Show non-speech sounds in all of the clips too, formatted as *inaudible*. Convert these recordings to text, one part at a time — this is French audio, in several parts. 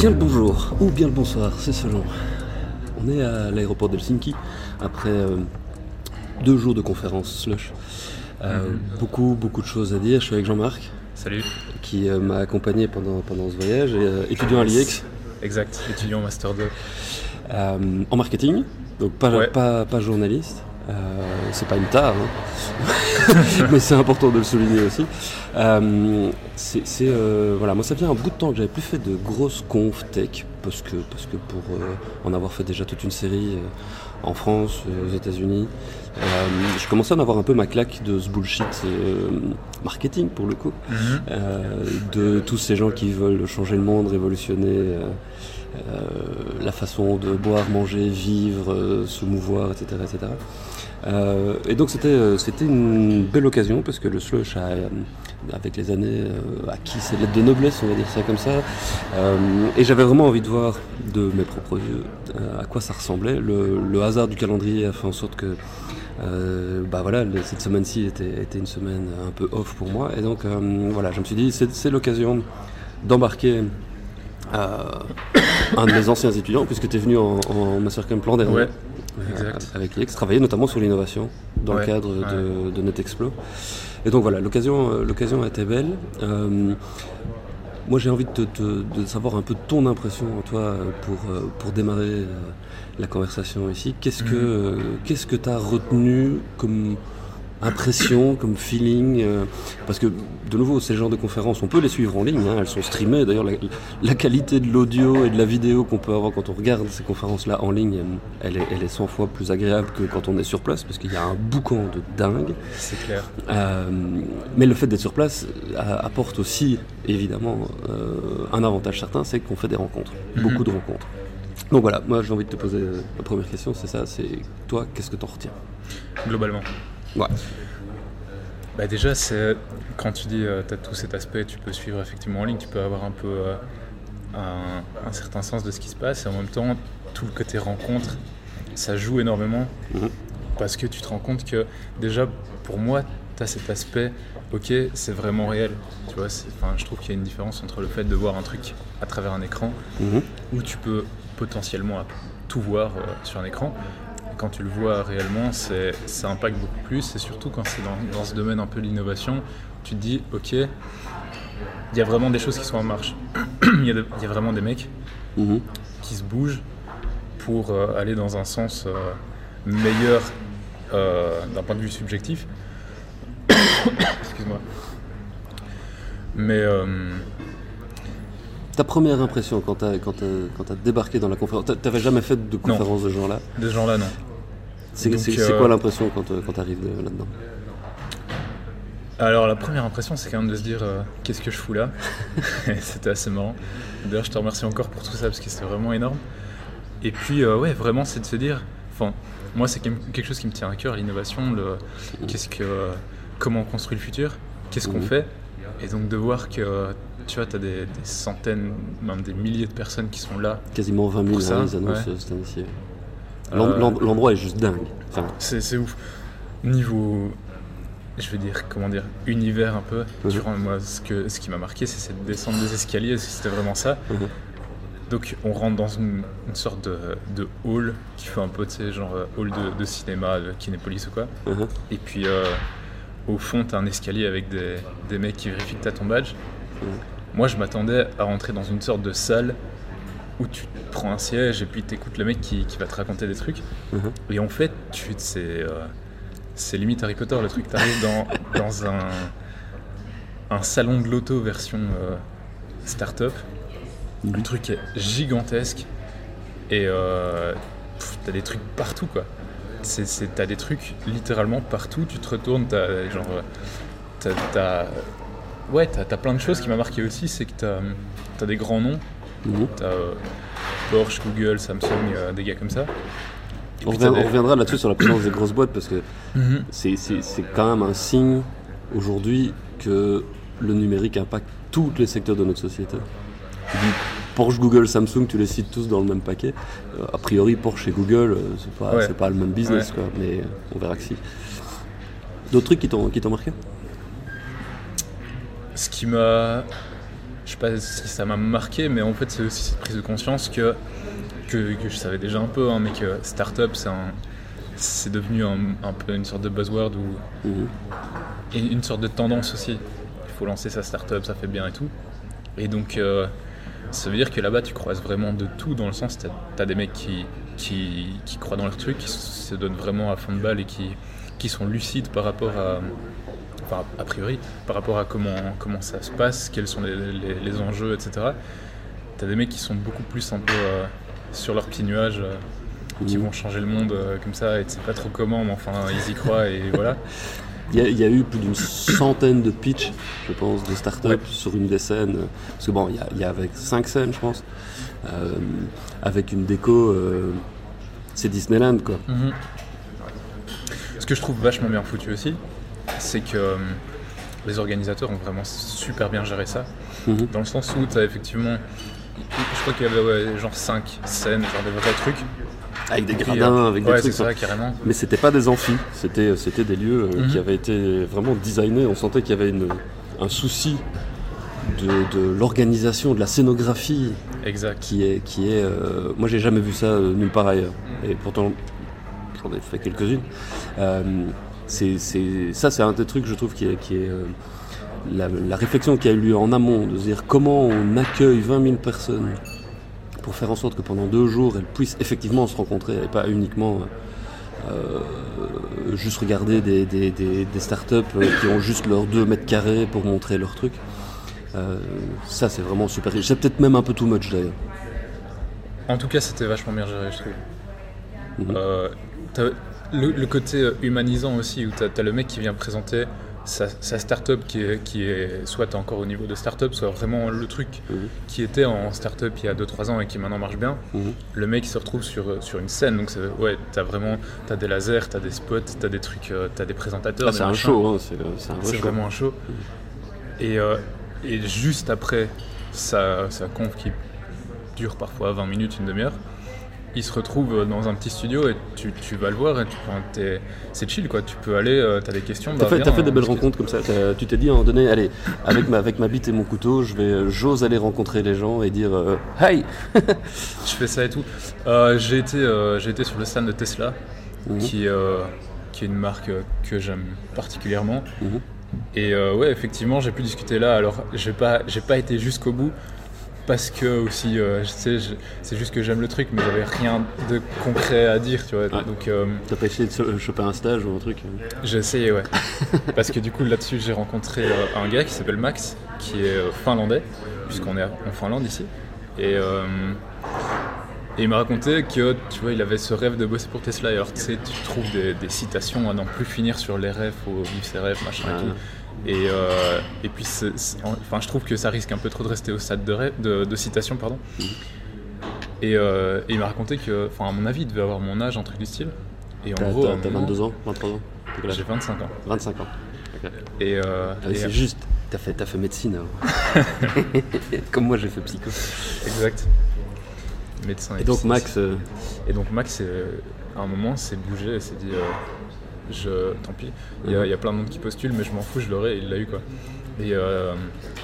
Bien le bonjour, ou bien le bonsoir, c'est selon. On est à l'aéroport d'Helsinki après euh, deux jours de conférence slush. Euh, beaucoup, beaucoup de choses à dire. Je suis avec Jean-Marc, Salut. qui euh, m'a accompagné pendant, pendant ce voyage, et, étudiant à l'IEX Exact, étudiant Master 2. euh, en marketing, donc pas, Ouais. pas, pas journaliste. Euh, c'est pas une tare, hein. *laughs* mais c'est important de le souligner aussi. Euh, c'est, euh, voilà, moi ça fait un bout de temps que j'avais plus fait de grosses conf tech parce que, parce que pour euh, en avoir fait déjà toute une série euh, en France, aux États-Unis, euh, je commençais à en avoir un peu ma claque de ce bullshit euh, marketing pour le coup, euh, de tous ces gens qui veulent changer le monde, révolutionner. euh, euh, la façon de boire, manger, vivre, euh, se mouvoir, etc. etc. Euh, et donc c'était euh, c'était une belle occasion parce que le slush a, euh, avec les années acquis ses lettres de noblesse, on va dire ça comme ça. Et j'avais vraiment envie de voir de mes propres yeux à quoi ça ressemblait. Le, hasard du calendrier a fait en sorte que bah voilà, cette semaine-ci était, était une semaine un peu off pour moi. Et donc voilà, je me suis dit c'est l'occasion d'embarquer un de mes anciens étudiants, puisque tu es venu en, en Mastercamp l'an dernier, Ouais, euh, exact. avec l'IEX, travailler notamment sur l'innovation dans le Ouais, cadre de, de NetExplo. Et donc voilà, l'occasion euh, l'occasion était belle. Euh, moi j'ai envie de, te- te- de savoir un peu ton impression, toi, pour, euh, pour démarrer euh, la conversation ici. Qu'est-ce que euh, qu'est-ce que tu as retenu comme impression, comme feeling euh, Parce que, de nouveau, ces genres de conférences, on peut les suivre en ligne, hein, elles sont streamées. D'ailleurs, la, la qualité de l'audio et de la vidéo qu'on peut avoir quand on regarde ces conférences-là en ligne, elle est, elle est 100 fois plus agréable que quand on est sur place, parce qu'il y a un boucan de dingue. C'est clair. Euh, mais le fait d'être sur place euh, apporte aussi, évidemment, euh, un avantage certain, c'est qu'on fait des rencontres, Mhm. beaucoup de rencontres. Donc voilà, moi j'ai envie de te poser la première question, c'est ça, c'est toi, qu'est-ce que t'en retiens? Globalement. Ouais. Bah déjà, c'est quand tu dis tu as tout cet aspect, tu peux suivre effectivement en ligne, tu peux avoir un peu euh, un, un certain sens de ce qui se passe et en même temps, tout le côté rencontre, ça joue énormément Mhm. parce que tu te rends compte que déjà, pour moi, tu as cet aspect, ok, c'est vraiment réel. Tu vois, je trouve qu'il y a une différence entre le fait de voir un truc à travers un écran Mhm. où tu peux potentiellement tout voir euh, sur un écran. Quand tu le vois réellement, ça impacte beaucoup plus. Et surtout quand c'est dans, dans ce domaine un peu de l'innovation, tu te dis, ok, il y a vraiment des choses qui sont en marche. *clears throat* Il y, a y vraiment des mecs Mhm. qui se bougent pour euh, aller dans un sens euh, meilleur euh, d'un point de vue subjectif. *coughs* Excuse-moi. Mais Ta première impression quand t'as- quand t'as débarqué dans la conférence, t'a- t'avais jamais fait de conférence de ce genre-là? De ce genre-là, non. C'est Donc, c'est- euh, quoi l'impression quand, euh, quand t'arrives de- là-dedans Alors la première impression c'est quand même de se dire euh, qu'est-ce que je fous là *laughs* C'était assez marrant. D'ailleurs je te remercie encore pour tout ça parce que c'était vraiment énorme. Et puis euh, ouais vraiment c'est de se dire, enfin moi c'est quand même quelque chose qui me tient à cœur, l'innovation, le qu'est-ce que comment on construit le futur, qu'est-ce qu'on Mhm. fait. Et donc de voir que tu vois, tu as des, des centaines, même des milliers de personnes qui sont là. Quasiment 20 000 Pour ça, hein, ils annoncent ouais. euh, cette année-ci. Euh, l'en- L'endroit est juste dingue. Enfin, C'est ouf. Niveau, je veux dire, comment dire, univers un peu. Mhm. Durant moi, ce, que, ce qui m'a marqué, c'est cette descente des escaliers, c'était vraiment ça. Mhm. Donc on rentre dans une, une sorte de, de hall qui fait un peu, tu sais, genre euh, hall de, de cinéma, de Kinépolis ou quoi. Mhm. Et puis euh, au fond, t'as un escalier avec des, des mecs qui vérifient que t'as ton badge. Mhm. Moi, je m'attendais à rentrer dans une sorte de salle où tu prends un siège et puis t'écoutes le mec qui, qui va te raconter des trucs. Mhm. Et en fait, c'est euh, c'est limite Harry Potter le truc. T'arrives dans, dans un, un salon de l'auto version euh, start-up. Le Mhm. truc est gigantesque et euh, t'as des trucs partout quoi. T'as des trucs littéralement partout. Tu te retournes, t'as genre euh, t'as, t'as- ouais t'as, plein de choses qui m'a marqué aussi. C'est que t'as, t'as des grands noms. Mhm. T'as euh, Porsche, Google, Samsung, euh, des gars comme ça. Et On, des- reviendra là-dessus sur la présence des grosses boîtes parce que Mhm. c'est c'est- c'est quand même un signe aujourd'hui que le numérique impacte tous les secteurs de notre société. Tu dis Porsche, Google, Samsung, tu les cites tous dans le même paquet. Euh, a priori, Porsche et Google, c'est pas, Ouais. c'est pas le même business, Ouais. quoi, mais on verra que si. D'autres trucs qui t'ont qui t'ont marqué? Ce qui m'a. Je sais pas si ça m'a marqué, mais en fait, c'est aussi cette prise de conscience que, que, je savais déjà un peu, hein, mais que startup, c'est un, c'est devenu un, peu une sorte de buzzword ou mhm. une sorte de tendance aussi. Il faut lancer sa startup, ça fait bien et tout. Et donc, euh, ça veut dire que là-bas, tu croises vraiment de tout, dans le sens, tu as, des mecs qui, qui, qui, croient dans leur truc, qui se donnent vraiment à fond de balle et qui, qui sont lucides par rapport à, a priori, par rapport à comment, comment ça se passe, quels sont les, les, enjeux, etc. Tu as des mecs qui sont beaucoup plus un peu euh, sur leur petit nuage, euh, qui mhm. vont changer le monde comme ça, et tu sais pas trop comment, mais enfin, ils y croient, et *laughs* voilà. Il y, a, eu plus d'une centaine de pitchs, je pense, de start-up sur une des scènes. Parce que bon, il y, a, avec cinq scènes, je pense, euh, avec une déco. Euh, c'est Disneyland, quoi. Mhm. Ce que je trouve vachement bien foutu aussi, c'est que euh, les organisateurs ont vraiment super bien géré ça. Mhm. Dans le sens où tu as effectivement. Je crois qu'il y avait genre cinq scènes, genre des vrais trucs. Avec des gradins, avec des trucs. Ça, carrément. Mais c'était pas des amphis, c'était, c'était des lieux euh, qui mhm. avaient été vraiment designés. On sentait qu'il y avait une, un souci de, l'organisation, de la scénographie. Exact. Qui est. Qui est euh, moi, j'ai jamais vu ça euh, nulle part ailleurs. Et pourtant, j'en ai fait quelques-unes. C'est, ça, c'est un des trucs, je trouve, qui est. Qui est la, la, réflexion qui a eu lieu en amont, de se dire comment on accueille 20 000 personnes pour faire en sorte que pendant deux jours, elles puissent effectivement se rencontrer et pas uniquement euh, juste regarder des, des, des, startups qui ont juste leurs deux mètres carrés pour montrer leur truc. Euh, ça, c'est vraiment super riche. C'est peut-être même un peu too much d'ailleurs. En tout cas, c'était vachement bien géré, je trouve. Mhm. Euh, le, côté humanisant aussi, où tu as, le mec qui vient présenter sa, sa start-up qui est, qui est soit encore au niveau de start-up, soit vraiment le truc mhm. qui était en start-up il y a 2-3 ans et qui maintenant marche bien. Mhm. Le mec se retrouve sur, sur une scène, donc ouais, t'as vraiment as des lasers, t'as des spots, t'as des trucs, euh, t'as des présentateurs. Ah, c'est un show, hein, c'est vraiment un show. Mhm. Et, euh, et juste après sa, sa conf qui dure parfois 20 minutes, une demi-heure, il se retrouve dans un petit studio et tu, tu vas le voir et c'est chill quoi. Tu peux aller, euh, tu as des questions. T'as fait, as fait des belles rencontres comme ça. Tu t'es dit à un moment donné, allez, avec ma, avec ma bite et mon couteau, je vais, j'ose aller rencontrer les gens et dire euh, Hey *laughs* Je fais ça et tout. Euh, j'ai été, j'ai été sur le stand de Tesla, mhm. qui, qui est une marque que j'aime particulièrement. Mhm. Et ouais, effectivement, j'ai pu discuter là. Alors, j'ai pas, j'ai pas été jusqu'au bout parce que aussi, euh, c'est juste que j'aime le truc, mais j'avais rien de concret à dire, tu vois. Donc, euh, T'as pas essayé de choper un stage ou un truc euh J'ai essayé, ouais. *laughs* parce que du coup, là-dessus, j'ai rencontré un gars qui s'appelle Max, qui est finlandais, puisqu'on est en Finlande ici. Et, il m'a raconté que, tu vois, il avait ce rêve de bosser pour Tesla. alors, tu sais, tu trouves des, citations à n'en plus finir sur les rêves, faut vivre ses rêves, machin et tout. Et, euh, et puis, enfin, je trouve que ça risque un peu trop de rester au stade de, de, citation. Pardon. Mhm. Euh, et, il m'a raconté que, enfin, à mon avis, il devait avoir mon âge, un truc du style. Et en gros. T'as 22 ans 23 ans J'ai 25 ans. 25 ans. Et, euh, ah c'est juste, t'as fait, as fait médecine hein. *laughs* Comme moi, j'ai fait psycho. Exact. Médecin. Et, donc, Max. Et donc, Max, à un moment, s'est bougé et s'est dit je, tant pis. Il y, a, plein de monde qui postulent, mais je m'en fous, je l'aurai, il l'a eu quoi. Et, euh,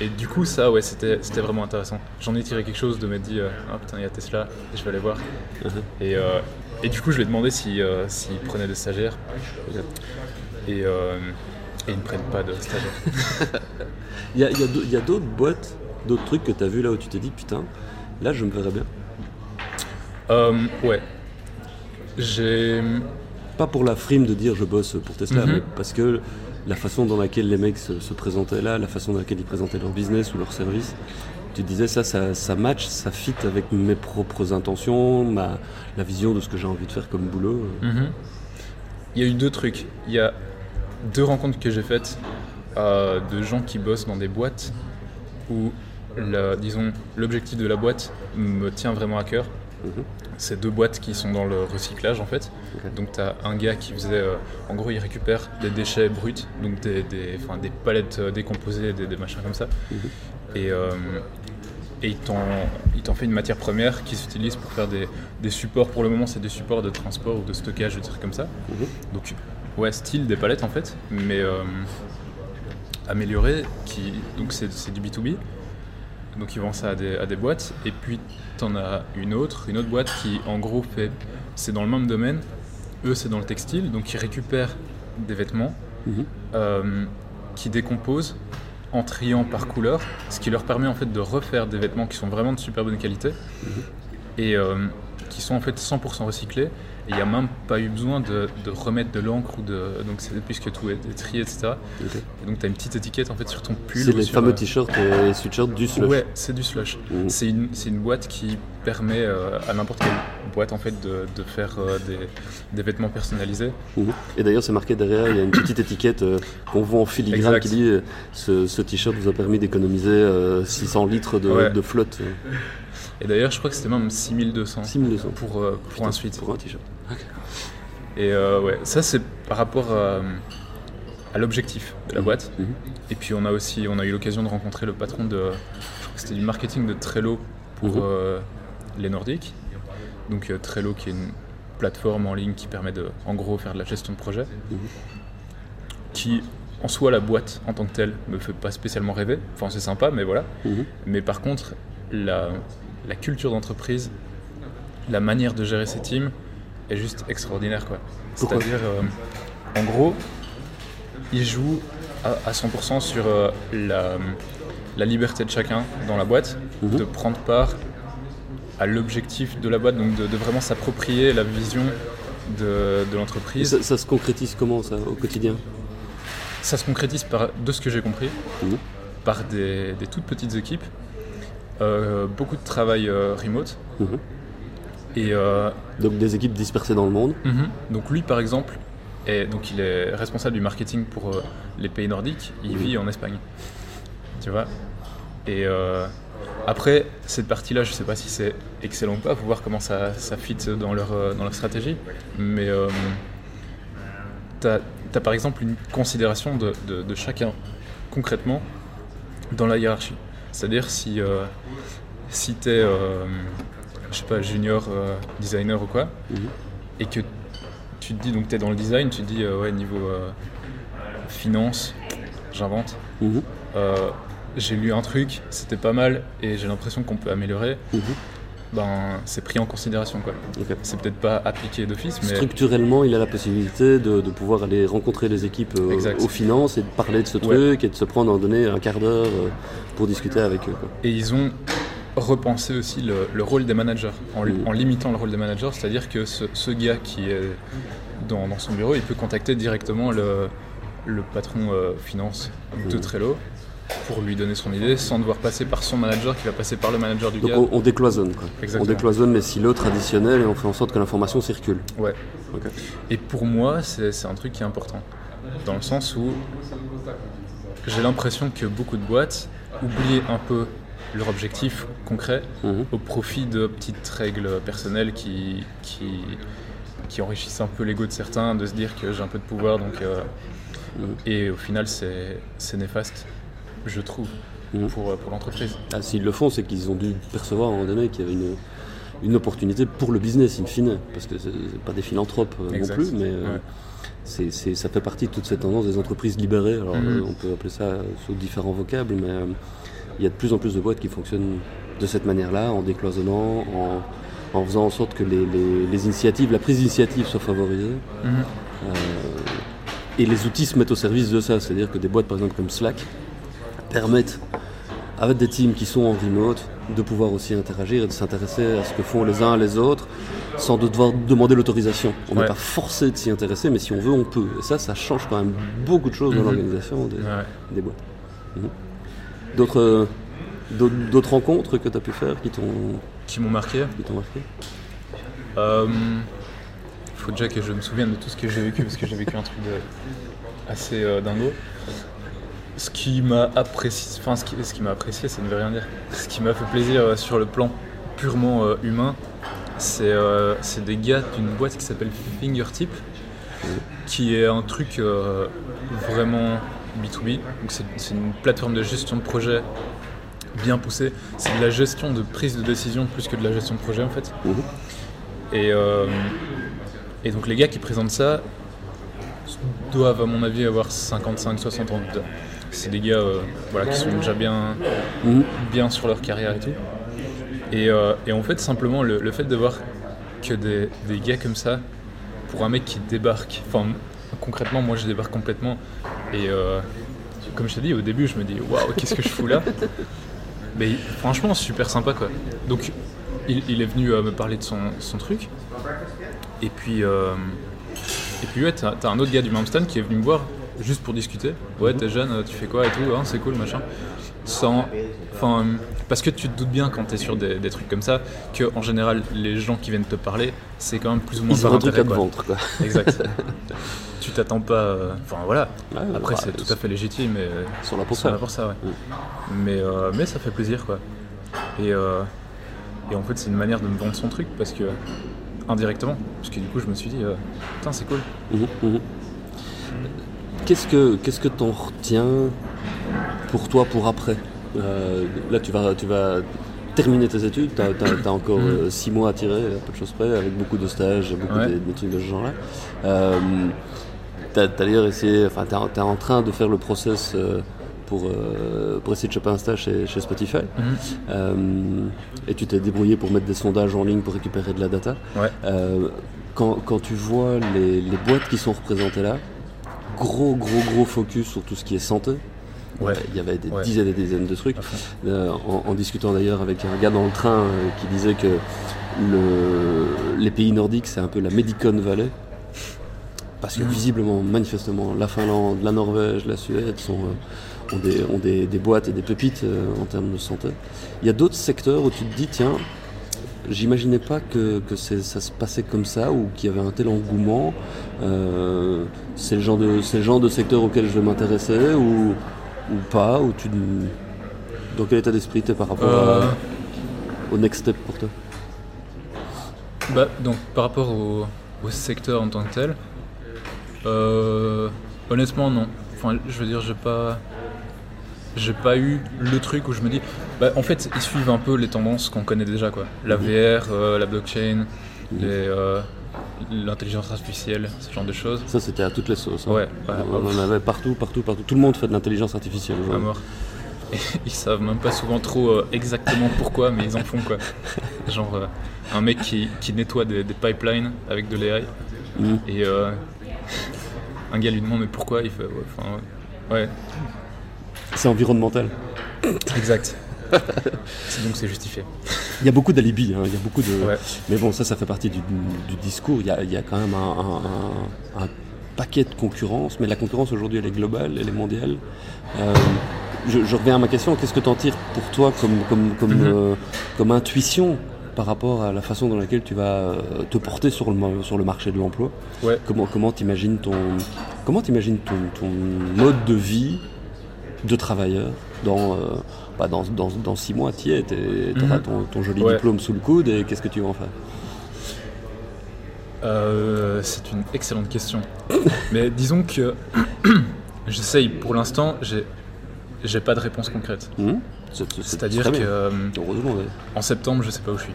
et, du coup, ça, ouais, c'était, vraiment intéressant. J'en ai tiré quelque chose de m'être dit, ah putain, il y a Tesla, je vais aller voir. Uh-huh. Et, euh, et, du coup, je lui ai demandé s'il si, prenait des stagiaires. Et, et ils ne prennent pas de stagiaires. *laughs* il, y a, il y a d'autres boîtes, d'autres trucs que tu as vu là où tu t'es dit, putain, là, je me verrais bien? ouais. J'ai pas pour la frime de dire je bosse pour Tesla, mhm. mais parce que la façon dans laquelle les mecs se, présentaient là, la façon dans laquelle ils présentaient leur business ou leur service, tu disais ça, ça, match, ça fit avec mes propres intentions, ma, la vision de ce que j'ai envie de faire comme boulot. Mhm. Il y a eu deux trucs. Il y a deux rencontres que j'ai faites euh, de gens qui bossent dans des boîtes où, disons, l'objectif de la boîte me tient vraiment à cœur. Mhm c'est deux boîtes qui sont dans le recyclage en fait. Donc tu as un gars qui faisait, euh, en gros il récupère des déchets bruts, donc des, des, des palettes euh, décomposées, des, machins comme ça. Mhm. Et, euh, et il t'en fait une matière première qui s'utilise pour faire des, des, supports. Pour le moment c'est des supports de transport ou de stockage, des trucs comme ça. Mhm. Donc ouais, style des palettes en fait, mais amélioré, qui, donc c'est du B2B. Donc ils vendent ça à des, à des boîtes. Et puis tu en as une autre, une autre boîte qui en gros fait, c'est dans le même domaine. Eux c'est dans le textile, donc ils récupèrent des vêtements, Mhm. euh, qui décomposent en triant par couleur, ce qui leur permet en fait de refaire des vêtements qui sont vraiment de super bonne qualité et euh, qui sont en fait 100% recyclés. Et il n'y a même pas eu besoin de, de remettre de l'encre ou de donc c'est puisque tout est, trié etc. Et donc tu as une petite étiquette en fait sur ton pull. C'est les sur, fameux euh, t-shirts et sweatshirts du slush. Ouais, c'est du slush. Mhm. C'est une, une boîte qui permet euh, à n'importe quelle boîte en fait de, de faire euh, des, des vêtements personnalisés. Mhm. Et d'ailleurs, c'est marqué derrière, il y a une petite étiquette euh, qu'on voit en filigrane Exact. qui dit ce, ce t-shirt vous a permis d'économiser euh, 600 litres de, Ouais. de flotte. Euh, Et d'ailleurs, je crois que c'était même 6200 6200 pour, euh, pour un suite. pour un t-shirt. Et euh, ouais, ça c'est par rapport à, à l'objectif de la Mhm. boîte. Mhm. Et puis on a aussi on a eu l'occasion de rencontrer le patron de, je crois que c'était du marketing de Trello pour Mhm. euh, les Nordiques. Donc euh, Trello qui est une plateforme en ligne qui permet de, en gros, faire de la gestion de projet. Qui en soi la boîte en tant que telle me fait pas spécialement rêver. Enfin c'est sympa, mais voilà. Mais par contre, la, la culture d'entreprise, la manière de gérer ses teams est juste extraordinaire. quoi. C'est-à-dire, euh, en gros, ils jouent à, à 100% sur euh, la, la liberté de chacun dans la boîte, Mhm. de prendre part à l'objectif de la boîte, donc de, de vraiment s'approprier la vision de, l'entreprise. ça, ça se concrétise comment ça au quotidien? Ça se concrétise par, de ce que j'ai compris, Mhm. par des, des toutes petites équipes, beaucoup de travail euh, remote. Mhm. Et euh, Donc des équipes dispersées dans le monde. mhm, donc lui, par exemple, est, donc il est responsable du marketing pour euh, les pays nordiques. Il vit en Espagne. Tu vois? Et euh, après, cette partie-là, je sais pas si c'est excellent ou pas. Faut voir comment ça, ça fit dans leur, euh, dans leur stratégie. Mais euh, tu as, par exemple une considération de, de- de chacun concrètement dans la hiérarchie. C'est-à-dire si, euh, si tu es, je sais pas, junior euh, designer ou quoi, Mhm. et que tu te dis, donc tu es dans le design, tu te dis, euh, ouais, niveau euh, finance, j'invente, euh, j'ai lu un truc, c'était pas mal, et j'ai l'impression qu'on peut améliorer, Mhm. Ben c'est pris en considération quoi. C'est peut-être pas appliqué d'office, mais Structurellement, il a la possibilité de, de pouvoir aller rencontrer les équipes euh, aux finances et de parler de ce Ouais. truc et de se prendre en donner un quart d'heure euh, pour discuter avec eux. quoi. Et ils ont repensé aussi le, le rôle des managers, en, Mhm. en limitant le rôle des managers, c'est-à-dire que ce, ce gars qui est dans, dans son bureau, il peut contacter directement le, le patron euh, finance de Mhm. Trello pour lui donner son idée sans devoir passer par son manager qui va passer par le manager du Donc gars. on, on décloisonne. Quoi. On Exactement. décloisonne les silos traditionnels et on fait en sorte que l'information circule. Ouais. Et pour moi, c'est un truc qui est important. Dans le sens où j'ai l'impression que beaucoup de boîtes oublient un peu leur objectif concret Mhm. au profit de petites règles personnelles qui, qui, qui enrichissent un peu l'ego de certains, de se dire que j'ai un peu de pouvoir. Donc, euh, Mhm. Et au final, c'est néfaste, je trouve, Mhm. pour, pour l'entreprise. Ah, S'ils le font, c'est qu'ils ont dû percevoir à un moment donné qu'il y avait une, une opportunité pour le business in fine. Parce que c'est pas des philanthropes euh, non plus, mais euh, Ouais. c'est- c'est- ça fait partie de toute cette tendance des entreprises libérées. Alors Mhm. euh, on peut appeler ça sous différents vocables, mais euh, il y a de plus en plus de boîtes qui fonctionnent de cette manière-là, en décloisonnant, en, en faisant en sorte que les, les- les initiatives, la prise d'initiative soit favorisée. Mhm. Euh, et les outils se mettent au service de ça. C'est-à-dire que des boîtes, par exemple, comme Slack, permettent, avec des teams qui sont en remote, de pouvoir aussi interagir et de s'intéresser à ce que font les uns les autres, sans devoir demander l'autorisation. On n'est Ouais. pas forcé de s'y intéresser, mais si on veut, on peut. Et ça, ça change quand même beaucoup de choses dans Mhm. l'organisation des, Ouais. des boîtes. Mhm. D'autres, euh, d'autres, d'autres rencontres que tu as pu faire qui t'ont, Qui m'ont marqué. qui t'ont marqué? Euh, faut déjà que je me souvienne de tout ce que j'ai vécu parce que j'ai vécu un truc de- assez euh, dingo. Ce qui m'a apprécié, enfin ce qui, ce qui m'a apprécié, ça ne veut rien dire. Ce qui m'a fait plaisir euh, sur le plan purement euh, humain, c'est euh, c'est des gars d'une boîte qui s'appelle Fingertip, qui est un truc euh, vraiment B2B. Donc c'est une plateforme de gestion de projet bien poussée. C'est de la gestion de prise de décision plus que de la gestion de projet en fait. Mhm. Et, et donc les gars qui présentent ça doivent à mon avis avoir 55-60 ans. C'est des gars euh, voilà, qui sont déjà bien, Mhm. bien sur leur carrière et tout. Et, euh, et en fait, simplement, le, le fait de voir que des, des gars comme ça, pour un mec qui débarque, enfin, concrètement, moi je débarque complètement. Et euh, comme je t'ai dit, au début, je me dis, waouh, qu'est-ce que je fous là? *laughs* Mais franchement, super sympa quoi. Donc, il, il est venu euh, me parler de son, son truc. Et puis, euh, et puis ouais, t'as t'as un autre gars du Mamstan qui est venu me voir juste pour discuter. Ouais, t'es jeune, tu fais quoi et tout, hein, c'est cool, machin. Sans, enfin, parce que tu te doutes bien quand t'es sur des, des trucs comme ça que en général les gens qui viennent te parler, c'est quand même plus ou moins Ils par un truc à intérêt, quoi. vendre, quoi. Exact. *laughs* tu t'attends pas. euh, Enfin voilà. Ouais, Après bah, c'est tout à fait légitime et Ils sont là pour ils sont là ça. pour ça, ouais. Mm. Mais, euh, mais ça fait plaisir, quoi. Et, euh, et en fait, c'est une manière de me vendre son truc parce que. indirectement. Parce que du coup, je me suis dit, euh, putain, c'est cool. Mhm, mhm. Qu'est-ce que qu'est-ce que t'en retiens pour toi pour après Euh, Là, tu vas tu vas terminer tes études. T'as as, encore Mhm. euh, six mois à tirer, à peu de choses près, avec beaucoup de stages, beaucoup Ouais. de, de trucs de ce genre-là. Euh, t'as d'ailleurs essayé, enfin, t'es en- train de faire le process. euh, pour, euh, pour essayer de choper un stage chez, chez Spotify. Euh, et tu t'es débrouillé pour mettre des sondages en ligne pour récupérer de la data. Ouais. Euh, quand, quand tu vois les, les boîtes qui sont représentées là, gros gros gros focus sur tout ce qui est santé. Ouais. Il y avait des Ouais. dizaines et des dizaines de trucs. Euh, en, en discutant d'ailleurs avec un gars dans le train euh, qui disait que le, les pays nordiques c'est un peu la Medicon Valley. Parce que Mhm. visiblement, manifestement, la Finlande, la Norvège, la Suède sont, euh, ont, des, ont des, des boîtes et des pépites euh, en termes de santé. Il y a d'autres secteurs où tu te dis, tiens, j'imaginais pas que, que ça se passait comme ça ou qu'il y avait un tel engouement. Euh, c'est le, genre de- le genre de secteur auquel je vais m'intéresser ou, ou pas ou tu, Dans quel état d'esprit t'es par rapport Euh, à- au next step pour toi? Bah, donc par rapport au, au secteur en tant que tel, euh, honnêtement non. Enfin, je veux dire, j'ai pas, j'ai pas eu le truc où je me dis, bah, en fait, ils suivent un peu les tendances qu'on connaît déjà, quoi. La VR, euh, la blockchain, euh, l'intelligence artificielle, ce genre de choses. Ça, c'était à toutes les sauces. hein. Ouais, ouais, On en avait partout, partout, partout. Tout le monde fait de l'intelligence artificielle. à mort. Et *laughs* ils savent même pas souvent trop euh, exactement pourquoi, mais ils en font quoi. *laughs* Genre euh, un mec qui, qui nettoie des, des pipelines avec de l'AI Mhm. et euh, *laughs* un gars lui demande mais pourquoi? Il fait ouais. C'est environnemental. exact. C'est- Donc c'est justifié. Il y a beaucoup d'alibis, hein, il y a beaucoup de. Ouais. Mais bon, ça, ça fait partie du, du discours. Il y, a, il y a quand même un, un- un- un paquet de concurrence, mais la concurrence aujourd'hui, elle est globale, elle est mondiale. Euh, je, je reviens à ma question. Qu'est-ce que tu en tires pour toi comme, comme, comme, Mhm. euh, comme intuition par rapport à la façon dans laquelle tu vas euh, te porter sur le, ma- sur le marché de l'emploi? Ouais. Comment comment t'imagines ton comment t'imagines ton, ton mode de vie de travailleur dans euh, bah, dans, dans, dans six mois tu y es tu auras Mhm. ton, ton joli Ouais. diplôme sous le coude et qu'est-ce que tu vas en faire? Euh, c'est une excellente question. *coughs* Mais disons que *coughs* j'essaye pour l'instant, j'ai j'ai pas de réponse concrète. Mhm. C'est- c'est- c'est C'est-à-dire que euh, en septembre, je sais pas où je suis.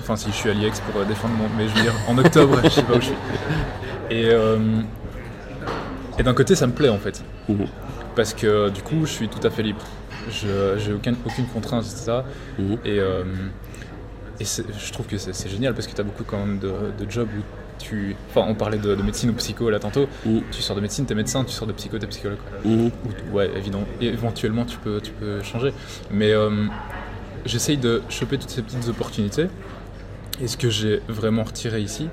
Enfin, si je suis à l'IEX pour euh, défendre mon. Mais je veux dire, en octobre, *laughs* je sais pas où je suis. Et, et d'un côté, ça me plaît en fait. Mhm. Parce que du coup, je suis tout à fait libre. Je j'ai aucun, aucune contrainte. Mhm. Et, euh, et c'est- je trouve que c'est c'est génial parce que tu as beaucoup quand même de, de jobs où tu. Enfin, on parlait de, de médecine ou psycho là tantôt. Mhm. Tu sors de médecine, t'es médecin, tu sors de psycho, t'es psychologue. Mhm. Ou- ouais, évidemment. Et éventuellement, tu peux, tu peux changer. Mais euh, j'essaye de choper toutes ces petites opportunités. Et ce que j'ai vraiment retiré ici,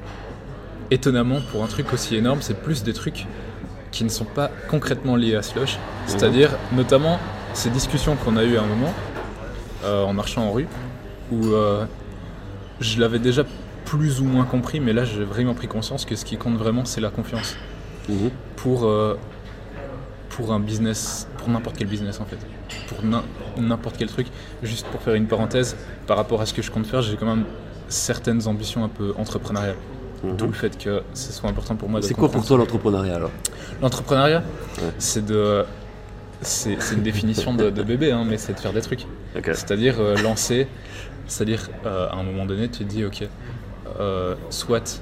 étonnamment, pour un truc aussi énorme, c'est plus des trucs qui ne sont pas concrètement liés à Slush. C'est-à-dire, notamment, ces discussions qu'on a eues à un moment, euh, en marchant en rue, où euh, je l'avais déjà plus ou moins compris, mais là, j'ai vraiment pris conscience que ce qui compte vraiment, c'est la confiance Mhm. pour, euh, pour un business, pour n'importe quel business en fait, pour n'im- n'importe quel truc. Juste pour faire une parenthèse, par rapport à ce que je compte faire, j'ai quand même certaines ambitions un peu entrepreneuriales. Mhm. D'où le fait que ce soit important pour moi de C'est quoi pour toi l'entrepreneuriat alors? L'entrepreneuriat, Ouais. c'est de. C'est une définition de, de bébé, hein, mais c'est de faire des trucs. C'est-à-dire euh, lancer, c'est-à-dire euh, à un moment donné, tu te dis, ok, euh, soit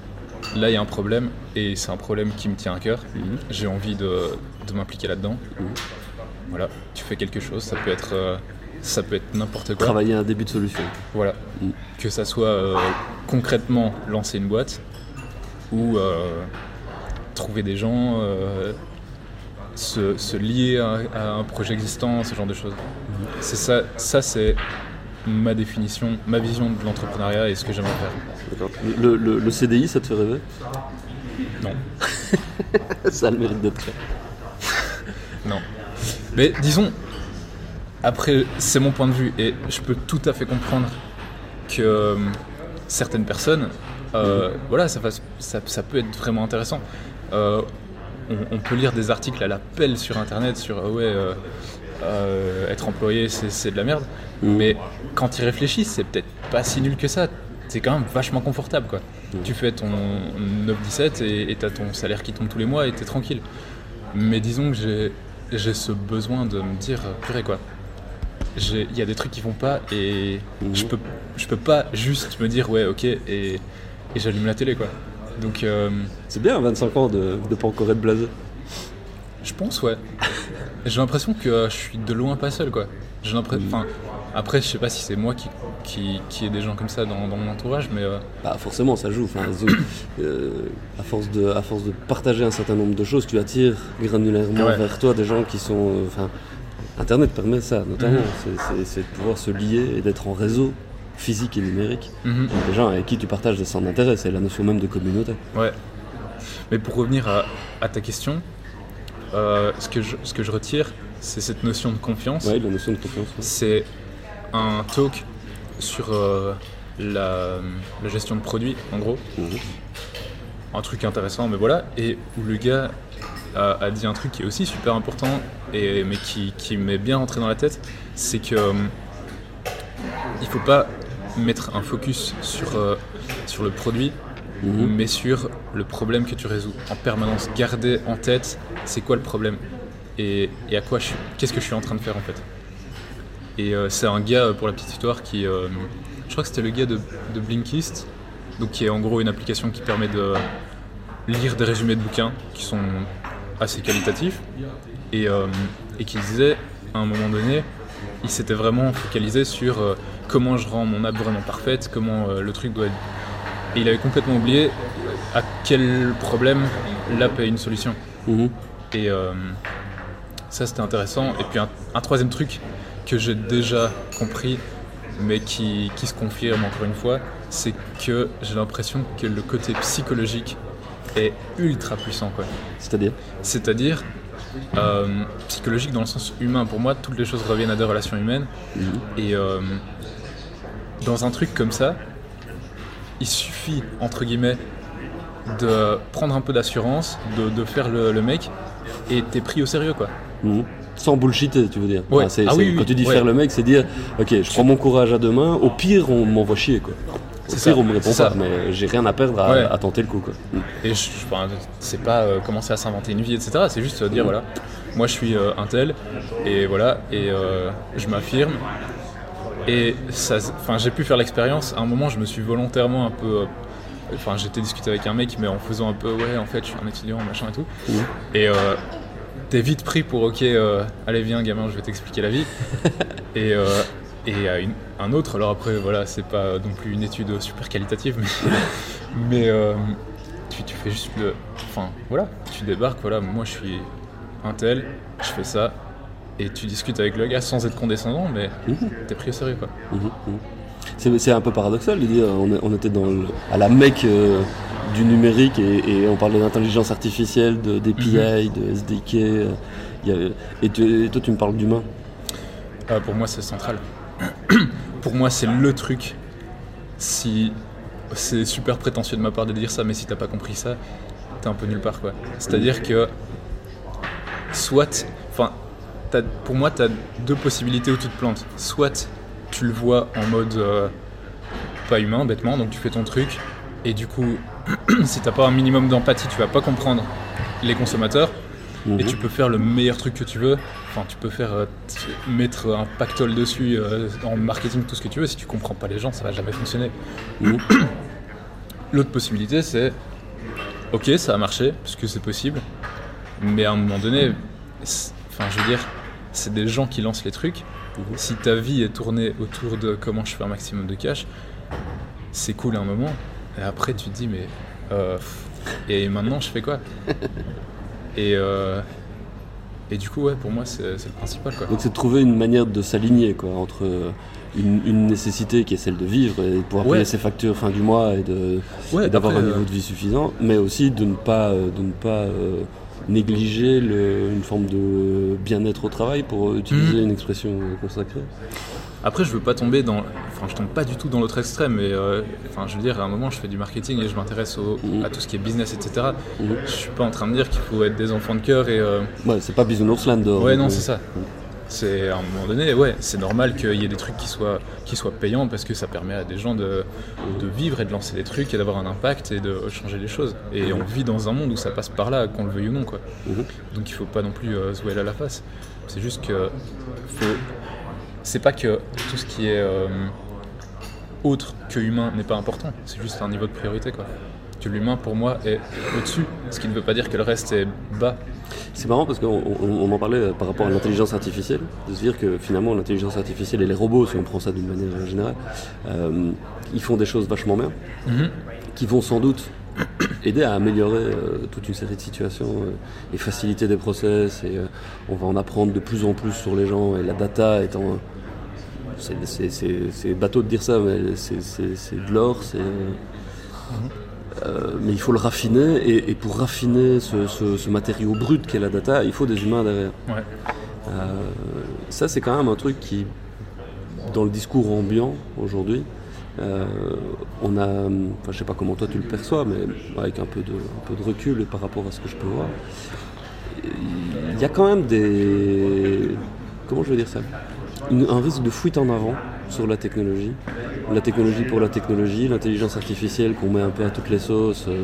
là il y a un problème et c'est un problème qui me tient à cœur, Mhm. j'ai envie de, de m'impliquer là-dedans. Mhm. voilà, tu fais quelque chose, ça peut être, ça peut être n'importe quoi. Travailler un début de solution. Voilà. Mm. Que ça soit euh, concrètement lancer une boîte ou euh, trouver des gens, euh, se, se lier à, à un projet existant, ce genre de choses. C'est ça, ça c'est ma définition, ma vision de l'entrepreneuriat et ce que j'aimerais faire. Le- le CDI, ça te fait rêver? Non. *laughs* Ça a le mérite d'être fait. *laughs* Non. Mais disons, après, c'est mon point de vue et je peux tout à fait comprendre que euh, certaines personnes, euh, voilà, ça, ça, ça peut être vraiment intéressant. Euh, on, on peut lire des articles à la pelle sur internet sur euh, ouais, euh, être employé c'est de la merde. Mhm. Mais quand ils réfléchissent, c'est peut-être pas si nul que ça. C'est quand même vachement confortable quoi. Tu fais ton 9-17 et et t'as ton salaire qui tombe tous les mois et t'es tranquille. Mais disons que j'ai, ce besoin de me dire, purée quoi. Il y a des trucs qui vont pas et Mhm. je, peux, je peux pas juste me dire ouais ok et, et j'allume la télé quoi. Donc euh, C'est bien à 25 ans de ne pas encore être blasé. je pense ouais. J'ai l'impression que euh, je suis de loin pas seul quoi. J'ai l'impression, enfin après je sais pas si c'est moi qui, qui, qui ai des gens comme ça dans, dans mon entourage mais euh, Bah forcément, ça joue. Enfin, *coughs* euh, à, force de, à force de partager un certain nombre de choses, tu attires granulairement Ouais. vers toi des gens qui sont... Enfin, Internet permet ça, notamment. C'est c'est de pouvoir se lier et d'être en réseau physique et numérique. mhm. Des gens avec qui tu partages des centres d'intérêt, c'est la notion même de communauté. Ouais. Mais pour revenir à, à ta question, euh, ce, que je, ce que je retire, c'est cette notion de confiance. Ouais, la notion de confiance. ouais. C'est un talk sur euh, la, la gestion de produits, en gros. Mhm. Un truc intéressant, mais voilà. Et où le gars a, a dit un truc qui est aussi super important, et, mais qui, qui m'est bien rentré dans la tête, c'est que euh, il faut pas mettre un focus sur, euh, sur le produit, Mhm. mais sur le problème que tu résous. En permanence, garder en tête c'est quoi le problème et, et à quoi je suis, qu'est-ce que je suis en train de faire en fait. Et euh, c'est un gars, euh, pour la petite histoire, qui, euh, je crois que c'était le gars de, de Blinkist, donc qui est en gros une application qui permet de lire des résumés de bouquins qui sont assez qualitatifs et, et qui disait à un moment donné, il s'était vraiment focalisé sur comment je rends mon app vraiment parfaite, comment euh, le truc doit être et il avait complètement oublié à quel problème l'app est une solution. Mhm. Et euh, ça, c'était intéressant. Et puis, un, un troisième truc que j'ai déjà compris, mais qui, qui se confirme encore une fois, c'est que j'ai l'impression que le côté psychologique est ultra puissant. C'est-à-dire? C'est-à-dire, euh, psychologique dans le sens humain. Pour moi, toutes les choses reviennent à des relations humaines. Mhm. Et euh, dans un truc comme ça, il suffit, entre guillemets, de prendre un peu d'assurance, de, de faire le, le mec, et t'es pris au sérieux, quoi. Mhm. Sans bullshiter, tu veux dire. Ouais. Ah c'est- oui, oui, quand tu dis faire le mec, c'est dire Ok, je prends mon courage à deux mains, au pire, on m'envoie chier. Quoi. Au C'est pire, ça, on me répond pas, ça. mais j'ai rien à perdre à, Ouais. à tenter le coup. Quoi. Mhm. Et je, enfin, c'est pas euh, commencer à s'inventer une vie, etc. C'est juste euh, dire, voilà, moi je suis euh, un tel, et voilà, et euh, je m'affirme. Et enfin, j'ai pu faire l'expérience. À un moment, je me suis volontairement un peu. euh, Enfin, j'étais discuté avec un mec, mais en faisant un peu, ouais, en fait, je suis un étudiant, machin et tout. Et euh, t'es vite pris pour, ok, euh, allez, viens, gamin, je vais t'expliquer la vie. *laughs* et et à une- un autre, alors après, voilà, c'est pas non plus une étude super qualitative, mais, *laughs* mais euh, tu, tu fais juste le. Enfin, voilà, tu débarques, voilà, moi je suis un tel, je fais ça, et tu discutes avec le gars sans être condescendant, mais Mhm. t'es pris au sérieux, quoi. Mhm, mhm. C'est un peu paradoxal de dire on, était dans le- à la mecque euh, du numérique et, et on parlait d'intelligence artificielle, de- d'API, de SDK. euh, il y avait- et, tu- et toi, tu me parles d'humain. Ah, pour moi, c'est central. *clears throat* pour moi, c'est le truc. Si c'est super prétentieux de ma part de dire ça, mais si t'as pas compris ça, t'es un peu nulle part, quoi. C'est-à-dire que soit, enfin, pour moi, t'as deux possibilités où tu te plantes. Soit tu le vois en mode euh, pas humain, bêtement, donc tu fais ton truc, et du coup, *clears throat* si t'as pas un minimum d'empathie, tu vas pas comprendre les consommateurs. Et Mhm. tu peux faire le meilleur truc que tu veux. Enfin, tu peux faire euh, mettre un pactole dessus euh, en marketing, tout ce que tu veux. Si tu comprends pas les gens, ça va jamais fonctionner. Mhm. *clears throat* L'autre possibilité, c'est ok, ça a marché, parce que c'est possible. Mais à un moment donné, enfin, je veux dire, c'est des gens qui lancent les trucs. Mhm. Si ta vie est tournée autour de comment je fais un maximum de cash, c'est cool à un moment. Et après, tu te dis, mais. euh, et maintenant, je fais quoi? *laughs* Et, euh, et du coup, ouais, pour moi, c'est le principal. Quoi. Donc c'est de trouver une manière de s'aligner quoi entre une, une nécessité qui est celle de vivre et de pouvoir Ouais. payer ses factures fin du mois et de Ouais, et d'avoir un niveau euh, de vie suffisant, mais aussi de ne pas de ne pas euh, négliger le- une forme de bien-être au travail pour utiliser Mhm. une expression euh, consacrée. Après, je veux pas tomber dans. Enfin, je tombe pas du tout dans l'autre extrême. Mais euh, enfin, je veux dire, à un moment, je fais du marketing et je m'intéresse Mhm. à tout ce qui est business, etc. Mhm. Je suis pas en train de dire qu'il faut être des enfants de cœur et. euh, Ouais, c'est pas Bisounours dehors. Ouais, non, euh, c'est ça. C'est à un moment donné, ouais, c'est normal qu'il y ait des trucs qui soient, qui soient payants parce que ça permet à des gens de, de vivre et de lancer des trucs et d'avoir un impact et de changer les choses. Et on vit dans un monde où ça passe par là, qu'on le veuille ou non, quoi. Mhm. Donc il faut pas non plus euh, se voiler à la face. C'est juste que faut. C'est pas que tout ce qui est euh, autre que humain n'est pas important. C'est juste un niveau de priorité, quoi. Que l'humain, pour moi, est au-dessus. Ce qui ne veut pas dire que le reste est bas. C'est marrant parce qu'on on- on en parlait par rapport à l'intelligence artificielle, de se dire que finalement l'intelligence artificielle et les robots, si on prend ça d'une manière générale, euh, ils font des choses vachement bien, Mhm. qui vont sans doute *coughs* aider à améliorer euh, toute une série de situations euh, et faciliter des process. Et euh, on va en apprendre de plus en plus sur les gens et la data étant. C'est c'est- c'est- c'est bateau de dire ça, mais c'est c'est- c'est de l'or. c'est, euh, euh, mais il faut le raffiner et, et pour raffiner ce, ce- ce matériau brut qu'est la data, il faut des humains derrière. Ouais. Euh, ça, c'est quand même un truc qui, dans le discours ambiant aujourd'hui, euh, on a, enfin, je sais pas comment toi tu le perçois, mais avec un peu de, un peu de recul par rapport à ce que je peux voir, il y a quand même des, comment je vais dire ça, Une- un risque de fuite en avant sur la technologie, la technologie pour la technologie, l'intelligence artificielle qu'on met un peu à toutes les sauces, euh,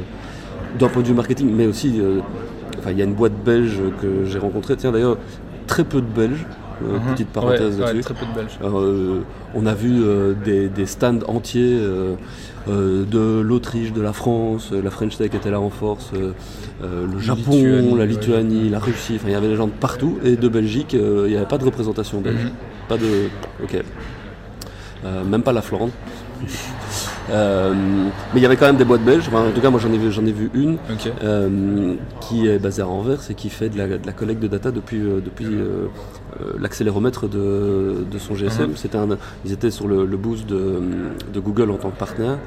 d'un point de vue marketing, mais aussi, euh, enfin, il y a une boîte belge que j'ai rencontrée, tiens d'ailleurs, très peu de Belges, euh, Mhm. petite parenthèse Ouais, ouais, là-dessus. très peu de Belges. Alors, euh, on a vu des, des stands entiers de l'Autriche, de la France, la French Tech était là en force, le Japon, Lituanie, la Lituanie, la Russie, enfin il y avait des gens de partout, et de Belgique, il n'y avait pas de représentation belge. Mhm. Pas de. Ok. Euh, même pas la Flandre. *laughs* Euh, mais il y avait quand même des boîtes belges, Enfin, en tout cas moi j'en ai, vu- j'en ai vu une euh, qui est basée à Anvers et qui fait de la, de la collecte de data depuis, euh, depuis l'accéléromètre de, de son GSM. Mhm. C'était ils étaient sur le, le boost de, de Google en tant que partenaire.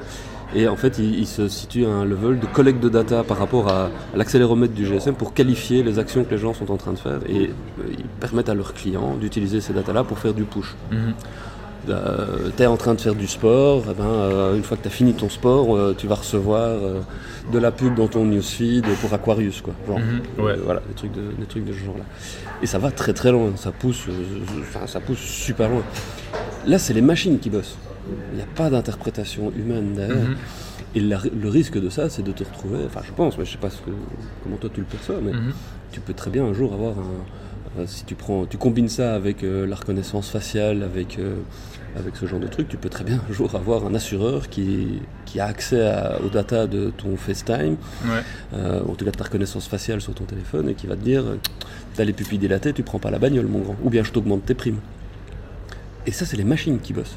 Et en fait, il, il se situe à un level de collecte de data par rapport à, à l'accéléromètre du GSM pour qualifier les actions que les gens sont en train de faire. Et ils permettent à leurs clients d'utiliser ces datas-là pour faire du push. Mhm. tu es en train de faire du sport, eh ben, euh, une fois que tu as fini ton sport, euh, tu vas recevoir euh, de la pub dans ton newsfeed pour Aquarius. Quoi, genre. Mhm, ouais. Euh, voilà, des trucs, de, des trucs de ce genre-là. Et ça va très très loin, ça pousse, euh, ça pousse super loin. Là, c'est les machines qui bossent. Il n'y a pas d'interprétation humaine derrière. Mhm. Et la- le risque de ça, c'est de te retrouver, enfin je pense, mais je sais pas ce que, comment toi tu le perçois, mais Mhm. tu peux très bien un jour avoir un. euh, si tu prends, tu combines ça avec euh, la reconnaissance faciale, avec, euh, avec ce genre de truc, tu peux très bien un jour avoir un assureur qui, qui a accès à- aux data de ton FaceTime, Ouais. euh, en tout cas de ta reconnaissance faciale sur ton téléphone, et qui va te dire T'as les pupilles dilatées, tu prends pas la bagnole, mon grand, ou bien je t'augmente tes primes. Et ça, c'est les machines qui bossent.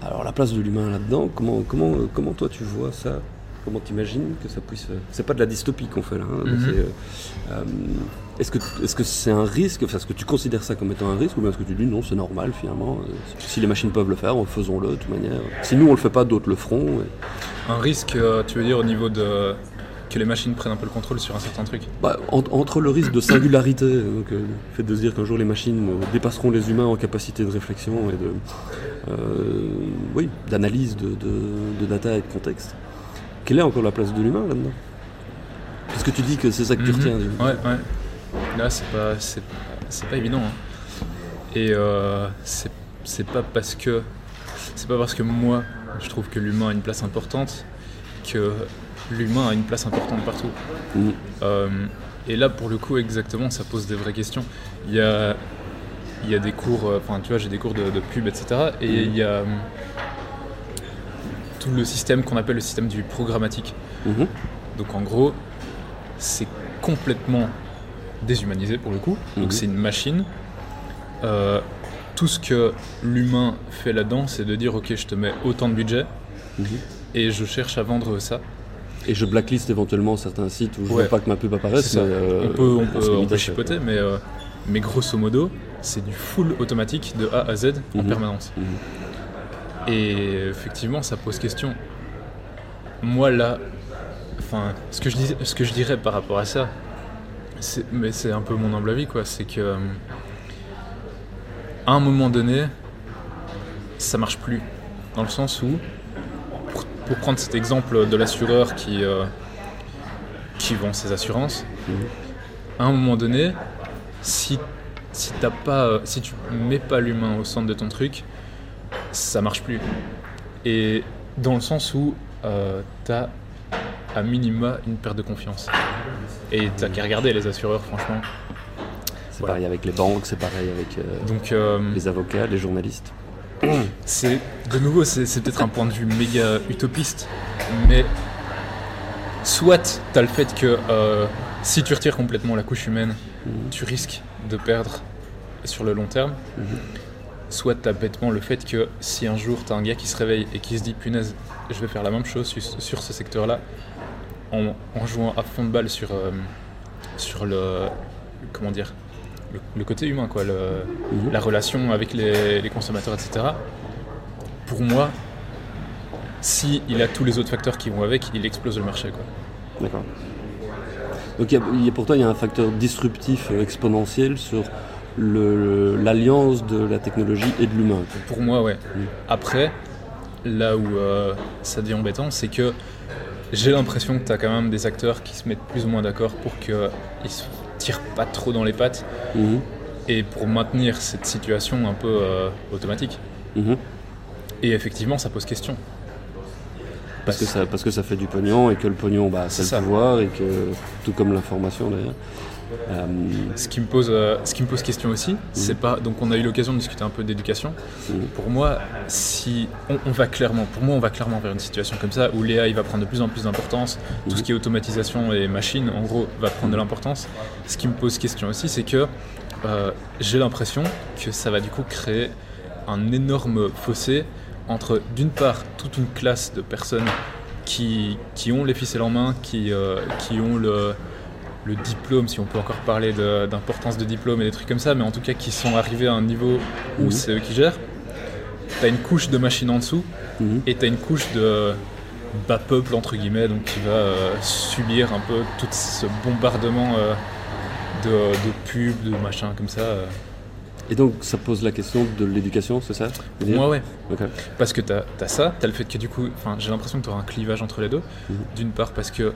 Alors la place de l'humain là-dedans, comment, comment, euh, comment toi tu vois ça? Comment t'imagines que ça puisse... euh, C'est pas de la dystopie qu'on fait là. hein. Est-ce que est-ce que c'est un risque est-ce que tu considères ça comme étant un risque ou bien est-ce que tu dis non, c'est normal finalement euh, Si les machines peuvent le faire, faisons-le de toute manière. Si nous on le fait pas, d'autres le feront. et- Un risque, euh, tu veux dire, au niveau de. que les machines prennent un peu le contrôle sur un certain truc? Bah, en- entre le risque de singularité, donc, euh, le fait de se dire qu'un jour les machines euh, dépasseront les humains en capacité de réflexion et de, euh, oui, d'analyse de, de- de data et de contexte, quelle est encore la place de l'humain là-dedans? Parce que tu dis que c'est ça que tu Mhm. retiens. du- Ouais, ouais. Là, c'est pas, c'est, c'est pas évident. hein. Et euh, c'est, c'est pas parce que, c'est pas parce que moi, je trouve que l'humain a une place importante que l'humain a une place importante partout. Mhm. Euh, et là, pour le coup, exactement, ça pose des vraies questions. Il y a, il y a des cours, euh, enfin, tu vois, j'ai des cours de, de pub, etc. Et il y a hum, tout le système qu'on appelle le système du programmatique. Mhm. Donc en gros, c'est complètement déshumanisé pour le coup. Mhm. Donc c'est une machine. Euh, tout ce que l'humain fait là-dedans, c'est de dire ok, je te mets autant de budget Mhm. et je cherche à vendre ça. Et je blacklist éventuellement certains sites où je Ouais. veux pas que ma pub apparaisse. Mais, euh, on peut, on peut, on peut chipoter, mais, euh, mais grosso modo, c'est du full automatique de A à Z en Mhm. permanence. Mhm. Et effectivement, ça pose question. Moi, là, enfin, ce que je, dis, ce que je dirais par rapport à ça, mais c'est un peu mon humble avis, quoi, c'est que euh, à un moment donné, ça marche plus. Dans le sens où, pour, pour prendre cet exemple de l'assureur qui, euh, qui vend ses assurances, Mhm. à un moment donné, si, si, t'as pas, euh, si tu mets pas l'humain au centre de ton truc, ça marche plus. Et dans le sens où euh, t'as à minima une perte de confiance. Et t'as qu'à regarder les assureurs, franchement. C'est Voilà. pareil avec les banques, c'est pareil avec euh, Donc, euh, les avocats, les journalistes. *clears throat* c'est de nouveau, c'est peut-être un point de vue méga utopiste, mais soit t'as le fait que euh, si tu retires complètement la couche humaine, Mhm. tu risques de perdre sur le long terme. Mhm. Soit t'as bêtement le fait que si un jour t'as un gars qui se réveille et qui se dit punaise, je vais faire la même chose sur ce secteur-là, en, en jouant à fond de balle sur, euh, sur le, comment dire, le, le côté humain, quoi, le, Mhm. la relation avec les, les consommateurs, etc. Pour moi, si il a tous les autres facteurs qui vont avec, il explose le marché, quoi. D'accord. Donc il y a- il y a- pour toi, il y a un facteur disruptif euh, exponentiel sur l'alliance de la technologie et de l'humain. Pour moi, ouais. Après, là où euh, ça devient embêtant, c'est que j'ai l'impression que tu as quand même des acteurs qui se mettent plus ou moins d'accord pour qu'ils se tirent pas trop dans les pattes Mhm. et pour maintenir cette situation un peu euh, automatique. Mhm. Et effectivement, ça pose question. Parce que, ça, parce que ça fait du pognon et que le pognon, bah, c'est le pouvoir et que, tout comme l'information d'ailleurs. Euh, Ce qui me pose, euh, ce qui me pose question aussi, c'est pas. Donc, on a eu l'occasion de discuter un peu d'éducation. Mhm. Pour moi, si on, on va clairement, pour moi, on va clairement vers une situation comme ça où l'AI va prendre de plus en plus d'importance. Tout ce Mhm. qui est automatisation et machine, en gros, va prendre de l'importance. Ce qui me pose question aussi, c'est que euh, j'ai l'impression que ça va du coup créer un énorme fossé entre, d'une part, toute une classe de personnes qui, qui ont les ficelles en main, qui, euh, qui ont le, le diplôme, si on peut encore parler d'importance de diplôme et des trucs comme ça, mais en tout cas qui sont arrivés à un niveau où Mhm. c'est eux qui gèrent. T'as une couche de machine en dessous mhm. et t'as une couche de bas peuple entre guillemets, donc qui va euh, subir un peu tout ce bombardement euh, de, de pubs, de machins comme ça. euh. Et donc ça pose la question de l'éducation, c'est ça Pour moi, ouais. Parce que t'as as ça, t'as le fait que du coup, j'ai l'impression que tu auras un clivage entre les deux. Mhm. D'une part parce que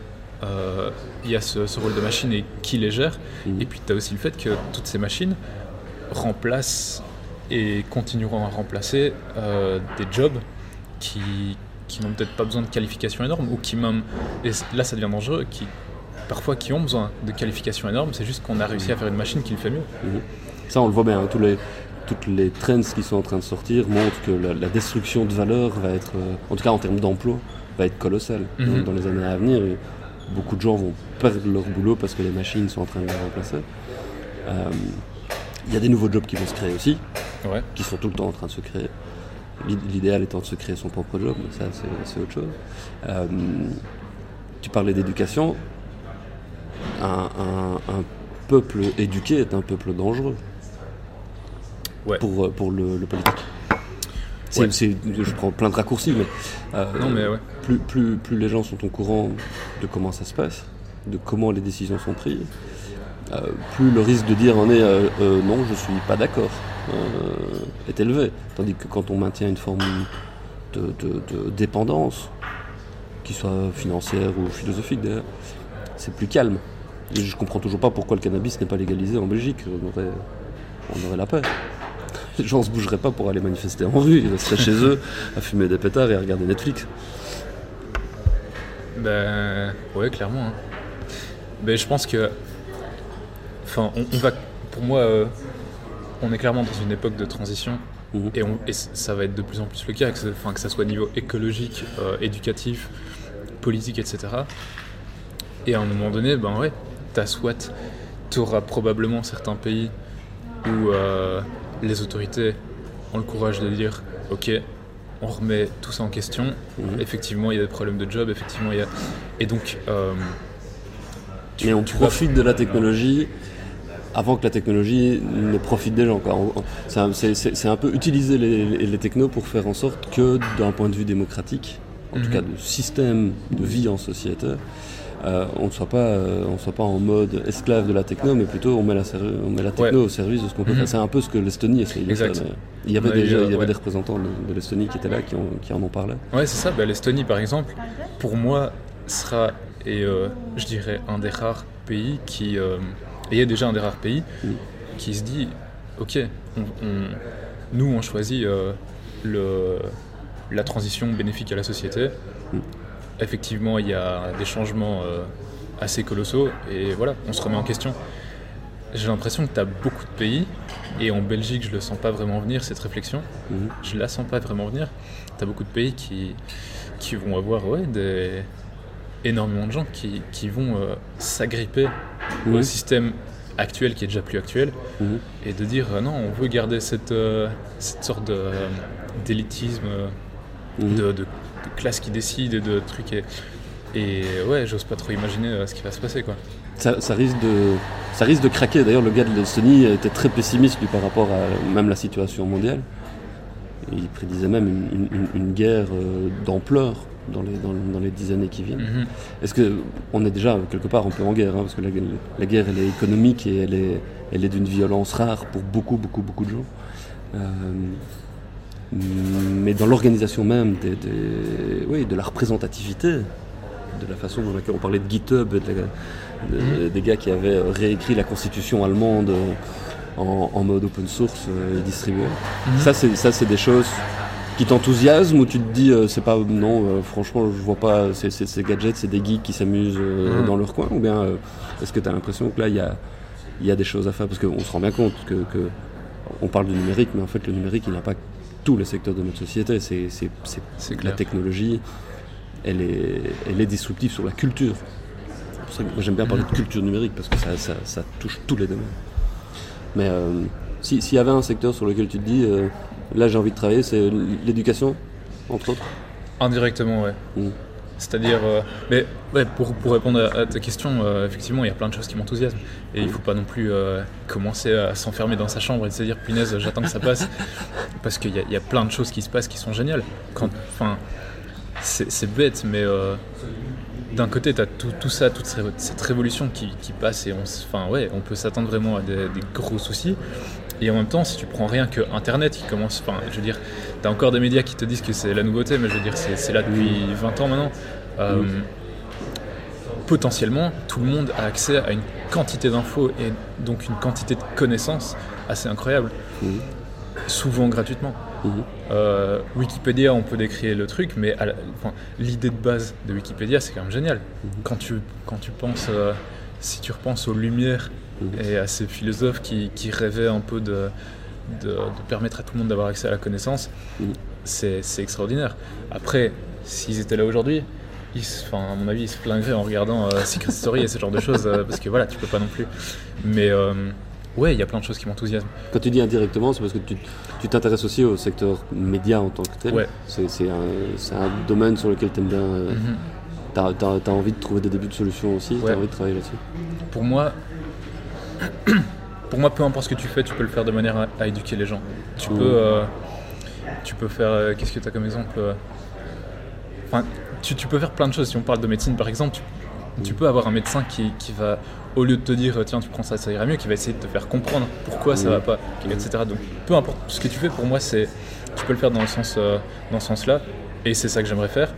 il y a ce, ce rôle de machine et qui les gère, Mhm. et puis tu as aussi le fait que toutes ces machines remplacent et continueront à remplacer euh, des jobs qui, qui n'ont peut-être pas besoin de qualifications énormes ou qui même, et là ça devient dangereux, qui parfois qui ont besoin de qualifications énormes, c'est juste qu'on a réussi à faire une machine qui le fait mieux. Ça, on le voit bien. hein, tous les, toutes les trends qui sont en train de sortir montrent que la, la destruction de valeur va être, euh, en tout cas en termes d'emploi, va être colossale. Mhm. Dans- Dans les années à venir, et beaucoup de gens vont perdre leur boulot parce que les machines sont en train de les remplacer. Euh, Il y a des nouveaux jobs qui vont se créer aussi, Ouais. qui sont tout le temps en train de se créer. L'id- L'idéal étant de se créer son propre job, mais ça c'est autre chose. Euh, tu parlais d'éducation. Un, un- un peuple éduqué est un peuple dangereux Ouais. pour, euh, pour le, le politique. Ouais. je prends plein de raccourcis, mais, euh, Non mais ouais. Plus, les gens sont au courant de comment ça se passe, de comment les décisions sont prises, euh, plus le risque de dire euh, euh, non, je suis pas d'accord est élevé. Tandis que quand on maintient une forme de, dépendance, qui soit financière ou philosophique d'ailleurs, c'est plus calme. Et je comprends toujours pas pourquoi le cannabis n'est pas légalisé en Belgique. On aurait, la paix. Les gens se bougeraient pas pour aller manifester en rue, ils resteraient chez eux à fumer des pétards et à regarder Netflix. Ben ouais, clairement. hein. Ben, je pense que, enfin, on, on va, pour moi, euh, on est clairement dans une époque de transition Mhm. et, on, et c- ça va être de plus en plus le cas, que, ce- que ça soit au niveau écologique, euh, éducatif, politique, etc. Et à un moment donné, ben ouais, t'as soit tu auras probablement certains pays où euh, les autorités ont le courage de dire ok, on remet tout ça en question. Mhm. Effectivement, il y a des problèmes de job, effectivement, il y a. Et donc. euh, tu- Mais on tu vas- profite de la technologie avant que la technologie ne profite des gens. c'est un- peu utiliser les, les- les technos pour faire en sorte que d'un point de vue démocratique, en tout Mhm. cas de système de vie en société, euh, on ne soit pas, euh, on soit pas en mode esclave de la techno, mais plutôt on met la, ser- on met la techno Ouais. au service de ce qu'on peut Mhm. faire. C'est un peu ce que l'Estonie essaye de faire. Il y avait eu, déjà, il y avait ouais. des représentants de, de l'Estonie qui étaient là, qui, ont- qui en ont parlé. Ouais, c'est ça. Bah, L'Estonie, par exemple, pour moi, sera, et euh, je dirais, un des rares pays qui. et il y a déjà un des rares pays qui se dit ok, on- on- nous, on choisit le, la transition bénéfique à la société. Mm. Effectivement, il y a des changements euh, assez colossaux, et voilà, on se remet en question. J'ai l'impression que tu as beaucoup de pays, et en Belgique, je le sens pas vraiment venir, cette réflexion Mhm. je la sens pas vraiment venir. T'as beaucoup de pays qui, qui vont avoir ouais, des, énormément de gens qui, qui vont euh, s'agripper au Mhm. système actuel qui est déjà plus actuel Mhm. et de dire euh, non, on veut garder cette, euh, cette sorte d'élitisme, de classe qui décide et de trucs. Et, et ouais, j'ose pas trop imaginer euh, ce qui va se passer quoi. Ça, ça risque de, ça risque de craquer. D'ailleurs, le gars de l'Estonie était très pessimiste lui, par rapport à même la situation mondiale. Il prédisait même une, une- une guerre euh, d'ampleur dans les, dans, dans les dix années qui viennent. Mhm. Est-ce que on est déjà quelque part un peu en guerre, hein, parce que la, la guerre elle est économique et elle est, elle est d'une violence rare pour beaucoup, beaucoup, beaucoup de gens. Euh, mais dans l'organisation même des, des- oui, de la représentativité, de la façon laquelle on parlait de GitHub, et de la- de- des gars qui avaient réécrit la constitution allemande en, en mode open source euh, et distribué. Ça, c'est ça, c'est des choses qui t'enthousiasment ou tu te dis euh, c'est pas non euh, franchement je vois pas ces, ces- gadgets c'est des geeks qui s'amusent euh, Mhm. dans leur coin ou bien est-ce que tu as l'impression que là il y a, il y a des choses à faire? Parce qu'on se rend bien compte que, que on parle du numérique mais en fait le numérique il impacte tous les secteurs de notre société. C'est c'est- c'est- C'est la technologie. Elle est, elle est disruptive sur la culture. C'est pour ça que moi, j'aime bien parler de culture numérique parce que ça, ça, ça touche tous les domaines. Mais euh, si- s'il y avait un secteur sur lequel tu te dis euh, là j'ai envie de travailler c'est l'éducation entre autres. Indirectement, ouais. Mm. C'est-à-dire, euh, mais pour, pour répondre à, ta question, euh, effectivement, il y a plein de choses qui m'enthousiasment. Et il faut pas non plus euh, commencer à s'enfermer dans sa chambre et se dire, punaise, j'attends que ça passe. *laughs* Parce qu'il y, y a plein de choses qui se passent qui sont géniales. Enfin, c'est bête, mais d'un côté, tu as tout, tout ça, toute cette révolution qui, qui passe et on, enfin, ouais, on peut s'attendre vraiment à des, des gros soucis. Et en même temps, si tu prends rien que Internet qui commence, enfin, je veux dire, t'as encore des médias qui te disent que c'est la nouveauté, mais je veux dire, c'est là depuis 20 ans maintenant. Euh, Potentiellement, tout le monde a accès à une quantité d'infos et donc une quantité de connaissances assez incroyable, Mhm. souvent gratuitement. Mhm. Euh, Wikipédia, on peut décrire le truc, mais l'idée de base de Wikipédia, c'est quand même génial. Quand tu, quand tu penses, euh, si tu repenses aux Lumières Mhm. et à ces philosophes qui, qui rêvaient un peu de, de, de permettre à tout le monde d'avoir accès à la connaissance, Mhm. c'est extraordinaire. Après, s'ils étaient là aujourd'hui, enfin, à mon avis, ils se plaindraient en regardant euh, Secret Story et ce genre de choses, euh, parce que voilà, tu peux pas non plus. Mais euh, ouais, il y a plein de choses qui m'enthousiasment. Quand tu dis indirectement, c'est parce que tu tu t'intéresses aussi au secteur média en tant que tel. Ouais. C'est un, un domaine sur lequel tu aimes bien. Mhm. T'as as, envie de trouver des débuts de solutions aussi, Ouais. t'as envie de travailler là-dessus. Pour moi, pour moi, peu importe ce que tu fais, tu peux le faire de manière à, à éduquer les gens. Tu peux, euh, tu peux faire. euh, Qu'est-ce que tu as comme exemple euh, Enfin, tu, tu peux faire plein de choses. Si on parle de médecine, par exemple, tu, tu peux avoir un médecin qui, qui va, au lieu de te dire tiens, tu prends ça, ça ira mieux, qui va essayer de te faire comprendre pourquoi ça Mhm. va pas, etc. Donc, peu importe ce que tu fais, pour moi, c'est, tu peux le faire dans le sens, dans ce sens-là, et c'est ça que j'aimerais faire.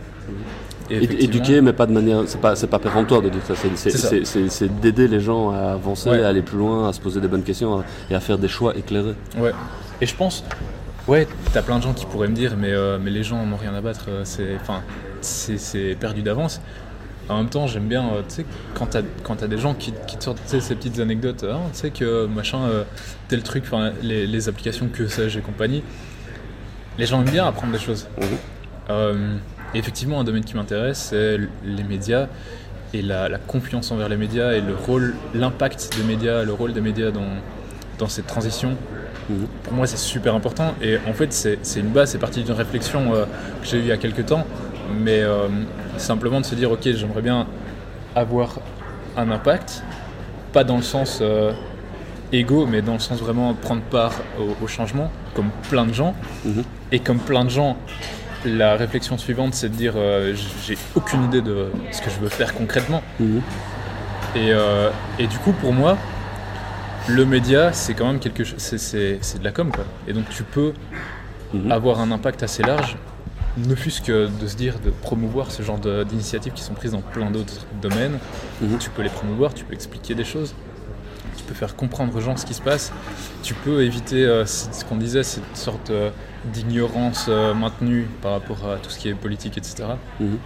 Éduquer, mais pas de manière. C'est pas, c'est pas péremptoire de dire ça. C'est- d'aider les gens à avancer, Ouais. à aller plus loin, à se poser des bonnes questions et à faire des choix éclairés. Ouais. Et je pense, ouais, t'as plein de gens qui pourraient me dire, mais, euh, mais les gens n'ont rien à battre, euh, c'est, enfin, c'est, c'est perdu d'avance. En même temps, j'aime bien, euh, tu sais, quand t'as, quand t'as des gens qui, qui te sortent ces petites anecdotes, Ah, tu sais que machin, euh, tel truc, les, les applications que sais-je et compagnie, les gens aiment bien apprendre des choses. Mhm. Et effectivement, un domaine qui m'intéresse, c'est les médias et la, la confiance envers les médias et le rôle, l'impact des médias, le rôle des médias dans, dans cette transition. Mhm. Pour moi, c'est super important. Et en fait, c'est une base, c'est parti d'une réflexion euh, que j'ai eue il y a quelques temps. Mais euh, simplement de se dire, ok, j'aimerais bien avoir un impact, pas dans le sens euh, égo, mais dans le sens vraiment prendre part au, au changement, comme plein de gens. Mhm. Et comme plein de gens, la réflexion suivante, c'est de dire, euh, j'ai aucune idée de ce que je veux faire concrètement. Mhm. Et, euh, et du coup, pour moi, le média, c'est quand même quelque chose, c'est- de la com, quoi. Et donc, tu peux Mhm. avoir un impact assez large, ne fût-ce que de se dire, de promouvoir ce genre d'initiatives qui sont prises dans plein d'autres domaines. Mhm. Tu peux les promouvoir, tu peux expliquer des choses, tu peux faire comprendre aux gens ce qui se passe, tu peux éviter euh, ce qu'on disait, cette sorte euh, d'ignorance euh, maintenue par rapport à tout ce qui est politique, etc. Mhm.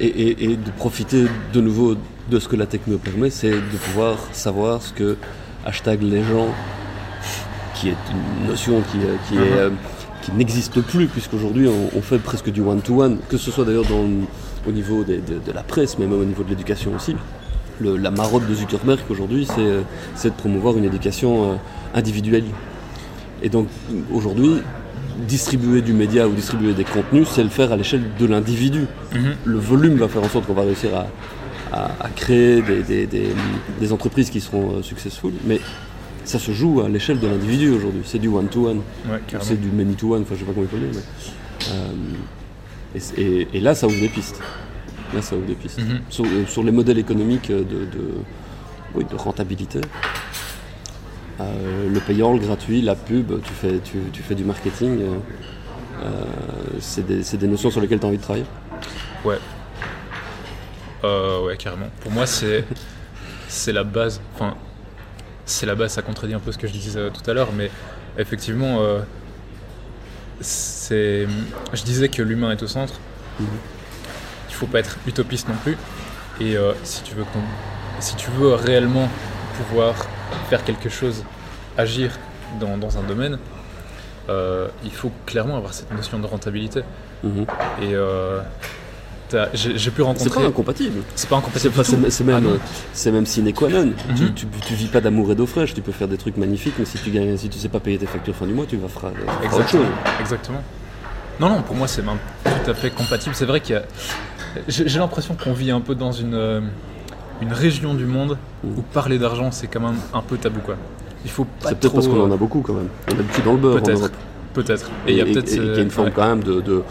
Et, et- et de profiter de nouveau de ce que la techno permet, c'est de pouvoir savoir ce que hashtag les gens, qui est une notion qui, euh, qui, est, n'existe plus, puisqu'aujourd'hui on, on fait presque du one-to-one, que ce soit d'ailleurs au niveau des- de, de la presse, mais même au niveau de l'éducation aussi. Le- la marotte de Zuckerberg aujourd'hui, c'est euh, c'est de promouvoir une éducation euh, individuelle. Et donc aujourd'hui, distribuer du média ou distribuer des contenus, c'est le faire à l'échelle de l'individu. Le volume va faire en sorte qu'on va réussir à, à- à créer des, des- des- des entreprises qui seront euh, successful, mais ça se joue à l'échelle de l'individu aujourd'hui. C'est du one-to-one, Ouais, c'est du many-to-one, enfin je sais pas comment il faut dire. Mais, euh, et, c'est- et- et là, ça ouvre des pistes. Là, ça ouvre des pistes. Mhm. Sur, euh, sur les modèles économiques de, de- oui, de rentabilité, euh, le payant, le gratuit, la pub, tu fais, tu, tu fais du marketing, euh, euh, c'est des, des notions sur lesquelles tu as envie de travailler? Ouais. Euh, ouais, carrément. Pour moi, c'est c'est la base. Enfin, c'est la base. Ça contredit un peu ce que je disais euh, tout à l'heure, mais effectivement, euh, c'est. Je disais que l'humain est au centre. Mhm. Il faut pas être utopiste non plus. Et euh, si tu veux si tu veux réellement pouvoir faire quelque chose, agir dans, dans un domaine, euh, il faut clairement avoir cette notion de rentabilité. Mhm. Et euh, j'ai pu C'est rencontrer. pas incompatible. C'est pas C'est incompatible. c'est- c'est même, Ah c'est même sine qua non. tu, Mhm. tu, tu vis pas d'amour et d'eau fraîche. Tu peux faire des trucs magnifiques, mais si tu gagnes, si tu sais pas payer tes factures fin du mois, tu vas faire, faire autre Exactement. chose. Exactement. Non, non, pour moi, c'est même tout à fait compatible. C'est vrai qu'il y a. J'ai l'impression qu'on vit un peu dans une, euh, une région du monde Mhm. où parler d'argent, c'est quand même un peu tabou, quoi. Il faut pas C'est peut-être parce qu'on en euh, a beaucoup quand même. On a l'habitude dans le beurre en Peut-être. Europe. Peut-être. Et il y a peut-être. qu'il y a euh, une forme ouais. quand même de, de,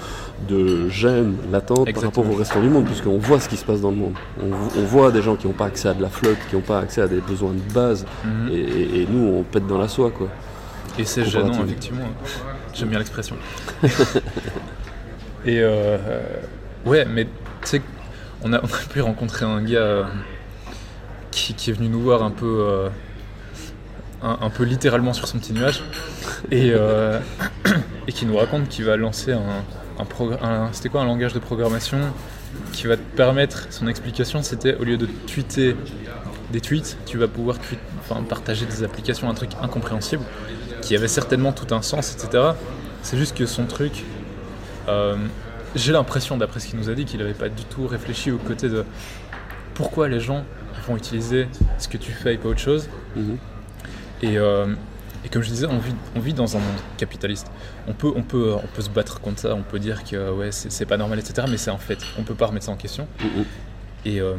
de gêne latente par rapport au reste du monde, puisqu'on voit ce qui se passe dans le monde. On, on voit des gens qui n'ont pas accès à de la flotte, qui n'ont pas accès à des besoins de base, Mhm. et, et- et nous on pète dans la soie quoi. Et c'est gênant, effectivement. J'aime bien l'expression. *laughs* Et euh, euh, ouais, mais *laughs* on a, pu rencontrer un gars euh, qui, est venu nous voir un peu, euh, un, peu littéralement sur son petit nuage, et, euh, *coughs* qui nous raconte qu'il va lancer un, quoi un langage de programmation qui va te permettre, son explication c'était au lieu de tweeter des tweets, tu vas pouvoir enfin, partager des applications, un truc incompréhensible, qui avait certainement tout un sens, etc. C'est juste que son truc, j'ai l'impression, d'après ce qu'il nous a dit, qu'il n'avait pas du tout réfléchi au côté de pourquoi les gens vont utiliser ce que tu fais et pas autre chose. Mhm. Et, euh, et comme je disais, on vit, on vit dans un monde capitaliste. On peut, on, peut, on peut se battre contre ça, on peut dire que ouais, c'est pas normal, etc. Mais c'est un fait. On peut pas remettre ça en question. Mhm. Et, euh,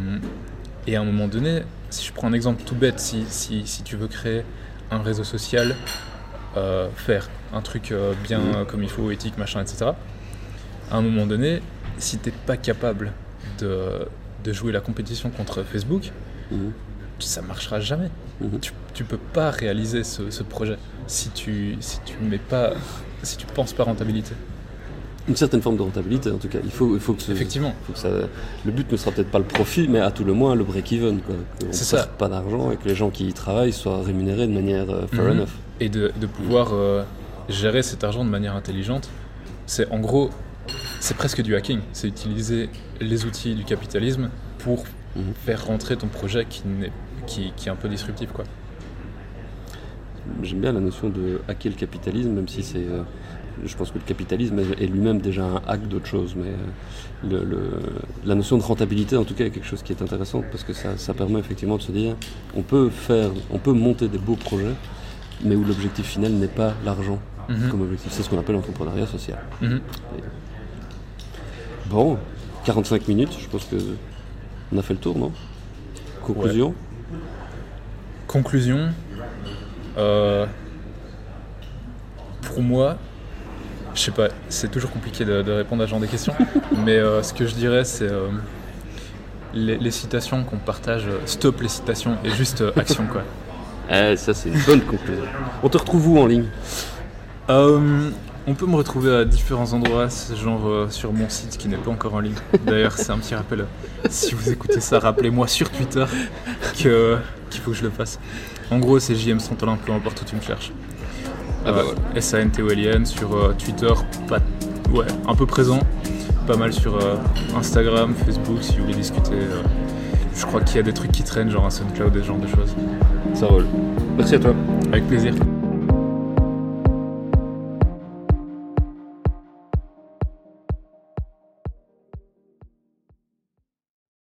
et à un moment donné, si je prends un exemple tout bête, si, si, si tu veux créer un réseau social, euh, faire un truc bien Mhm. comme il faut, éthique, machin, etc. À un moment donné, si t'es pas capable de, de jouer la compétition contre Facebook, Mhm. ça marchera jamais. Mhm. Tu, tu peux pas réaliser ce, ce projet si tu si tu mets pas si tu penses pas rentabilité. Une certaine forme de rentabilité en tout cas. Il faut, il faut que ce- Effectivement. faut que ça, le but ne sera peut-être pas le profit, mais à tout le moins le break-even. Qu'on C'est perde pas d'argent et que les gens qui y travaillent soient rémunérés de manière euh, fair Mhm. enough. Et de, de pouvoir euh, gérer cet argent de manière intelligente, c'est en gros c'est presque du hacking. C'est utiliser les outils du capitalisme pour Mhm. faire rentrer ton projet qui, n'est- qui, qui est un peu disruptif quoi. J'aime bien la notion de hacker le capitalisme, même si c'est euh, je pense que le capitalisme est lui-même déjà un hack d'autre chose, mais le, la notion de rentabilité, en tout cas, est quelque chose qui est intéressant parce que ça, ça permet effectivement de se dire, on peut faire, on peut monter des beaux projets, mais où l'objectif final n'est pas l'argent Mhm. comme objectif. C'est ce qu'on appelle l'entrepreneuriat social. Mhm. Bon, 45 minutes, je pense que on a fait le tour, non? Conclusion? Conclusion. euh, pour moi, je sais pas, c'est toujours compliqué de, de répondre à ce genre de questions, *laughs* mais euh, ce que je dirais, c'est euh, les, les citations qu'on partage, stop les citations et juste action quoi. *laughs* Eh, ça c'est une bonne conclusion. On te retrouve où en ligne? On peut me retrouver à différents endroits, genre euh, sur mon site qui n'est pas encore en ligne. D'ailleurs, c'est un petit rappel. Si vous écoutez ça, rappelez-moi sur Twitter que- qu'il faut que je le fasse. En gros, c'est JM Santolin, peu importe où tu me cherches. Ah bah Euh, S-A-N-T-O-L-I-N sur euh, Twitter, pas, ouais, un peu présent. Pas mal sur Instagram, Facebook, si vous voulez discuter. je crois qu'il y a des trucs qui traînent, genre un SoundCloud, des genres de choses. Ça roule. Merci à toi. Avec plaisir.